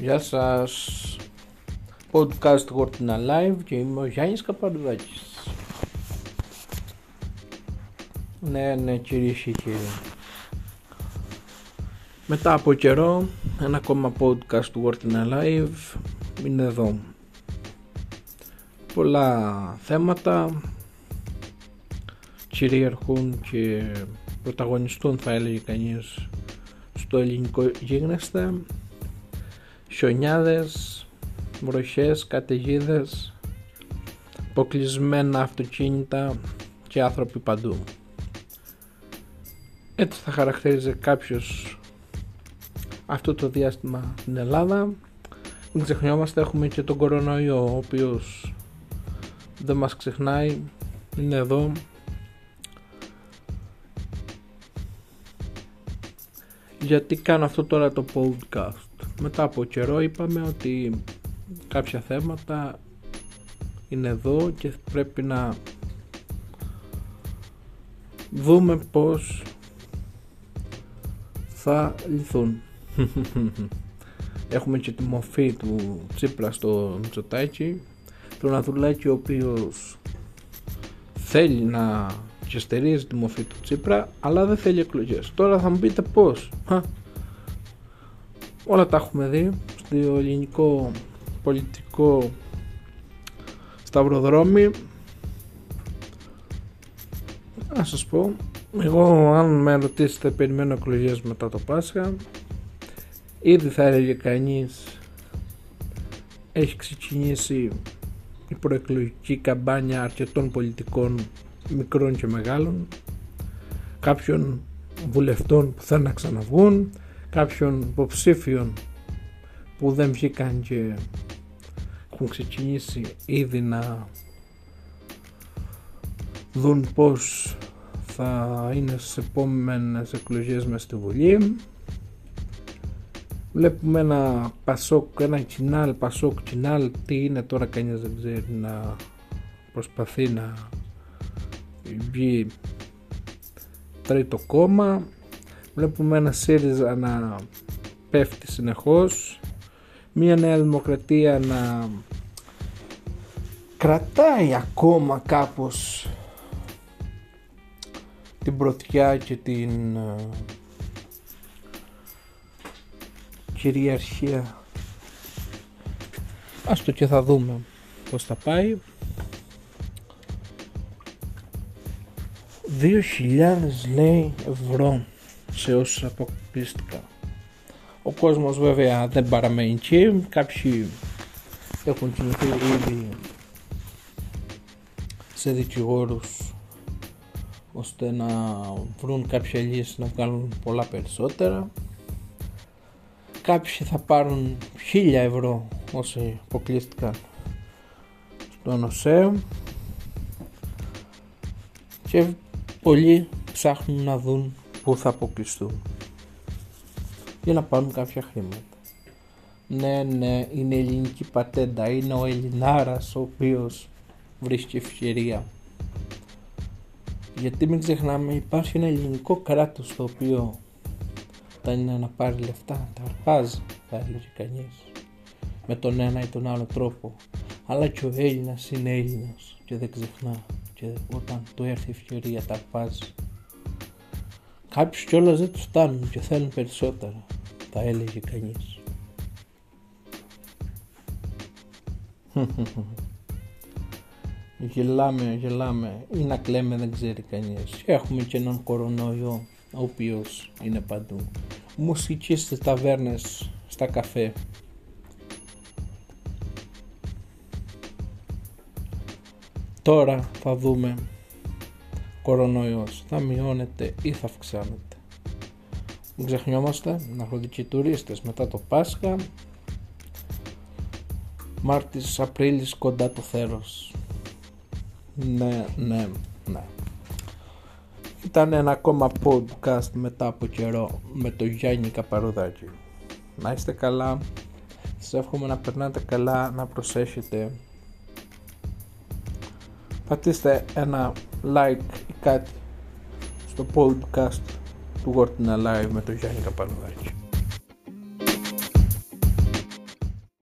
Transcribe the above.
Γεια σας. Podcast Working Alive και είμαι ο Γιάννης Καπαρδάκης Ναι, ναι κυρίες και κύριοι. Μετά από καιρό ένα ακόμα podcast του Working Alive είναι εδώ. Πολλά θέματα κυριαρχούν και πρωταγωνιστούν θα έλεγε κανείς στο ελληνικό γίγνεσθε χιονιάδες, βροχές, καταιγίδες, αποκλεισμένα αυτοκίνητα και άνθρωποι παντού. Έτσι θα χαρακτήριζε κάποιος αυτό το διάστημα στην Ελλάδα. Μην ξεχνιόμαστε έχουμε και τον κορονοϊό ο οποίος δεν μας ξεχνάει, είναι εδώ. Γιατί κάνω αυτό τώρα το podcast μετά από καιρό είπαμε ότι κάποια θέματα είναι εδώ και πρέπει να δούμε πως θα λυθούν. Έχουμε και τη μορφή του Τσίπρα στο Μητσοτάκη τον Ανδρουλάκη ο οποίος θέλει να και τη μορφή του Τσίπρα αλλά δεν θέλει εκλογές. Τώρα θα μου πείτε πως όλα τα έχουμε δει στο ελληνικό πολιτικό σταυροδρόμι. Να σας πω εγώ αν με ρωτήσετε περιμένω εκλογές μετά το Πάσχα. Ήδη θα έλεγε κανείς έχει ξεκινήσει η προεκλογική καμπάνια αρκετών πολιτικών μικρών και μεγάλων κάποιων βουλευτών που θα να ξαναβγούν κάποιων υποψήφιων που δεν βγήκαν και έχουν ξεκινήσει ήδη να δουν πως θα είναι στις επόμενες εκλογές μες στη Βουλή. Βλέπουμε ένα πασόκ, ένα κοινάλ, πασόκ, κοινάλ τι είναι τώρα κανείς δεν ξέρει να προσπαθεί να βγει τρίτο κόμμα. Βλέπουμε ένα ΣΥΡΙΖΑ να πέφτει συνεχώς. Μια νέα δημοκρατία να κρατάει ακόμα κάπως την πρωτιά και την ε, κυριαρχία. Ας το και θα δούμε πως θα πάει 2.000 λέει ευρώ σε όσους αποκλείστηκαν. Ο κόσμος βέβαια δεν παραμένει εκεί, κάποιοι έχουν κινηθεί ήδη σε δικηγόρους ώστε να βρουν κάποια λύση να βγάλουν πολλά περισσότερα. Κάποιοι θα πάρουν χίλια ευρώ όσοι αποκλείστηκαν στο νοσέο και πολλοί ψάχνουν να δουν που θα αποκλειστούν για να πάρουν κάποια χρήματα. Ναι, ναι, είναι ελληνική πατέντα, είναι ο Ελληνάρας ο οποίος βρίσκει ευκαιρία. Γιατί μην ξεχνάμε υπάρχει ένα ελληνικό κράτος το οποίο θα είναι να πάρει λεφτά, τα αρπάζει θα έλεγε κανείς με τον ένα ή τον άλλο τρόπο αλλά και ο Έλληνας είναι Έλληνας και δεν ξεχνά και όταν του έρθει η ευκαιρία τα αρπάζει Κάποιους κιόλας δεν τους φτάνουν και θέλουν περισσότερα, θα έλεγε κανείς. γελάμε, γελάμε ή να κλαίμε δεν ξέρει κανείς. Έχουμε και έναν κορονοϊό ο οποίος είναι παντού. Μουσική στις ταβέρνες, στα καφέ. Τώρα θα δούμε κορονοϊός θα μειώνεται ή θα αυξάνεται. Μην ξεχνιόμαστε να έρχονται και οι τουρίστες μετά το Πάσχα Μάρτης, Απρίλης κοντά το θέρος. Ναι, ναι, ναι. Ήταν ένα ακόμα podcast μετά από καιρό με το Γιάννη Καπαροδάκη. Να είστε καλά. Σας εύχομαι να περνάτε καλά, να προσέχετε. Πατήστε ένα like ή κάτι στο podcast του World in Alive με τον Γιάννη Καπανουδάκη.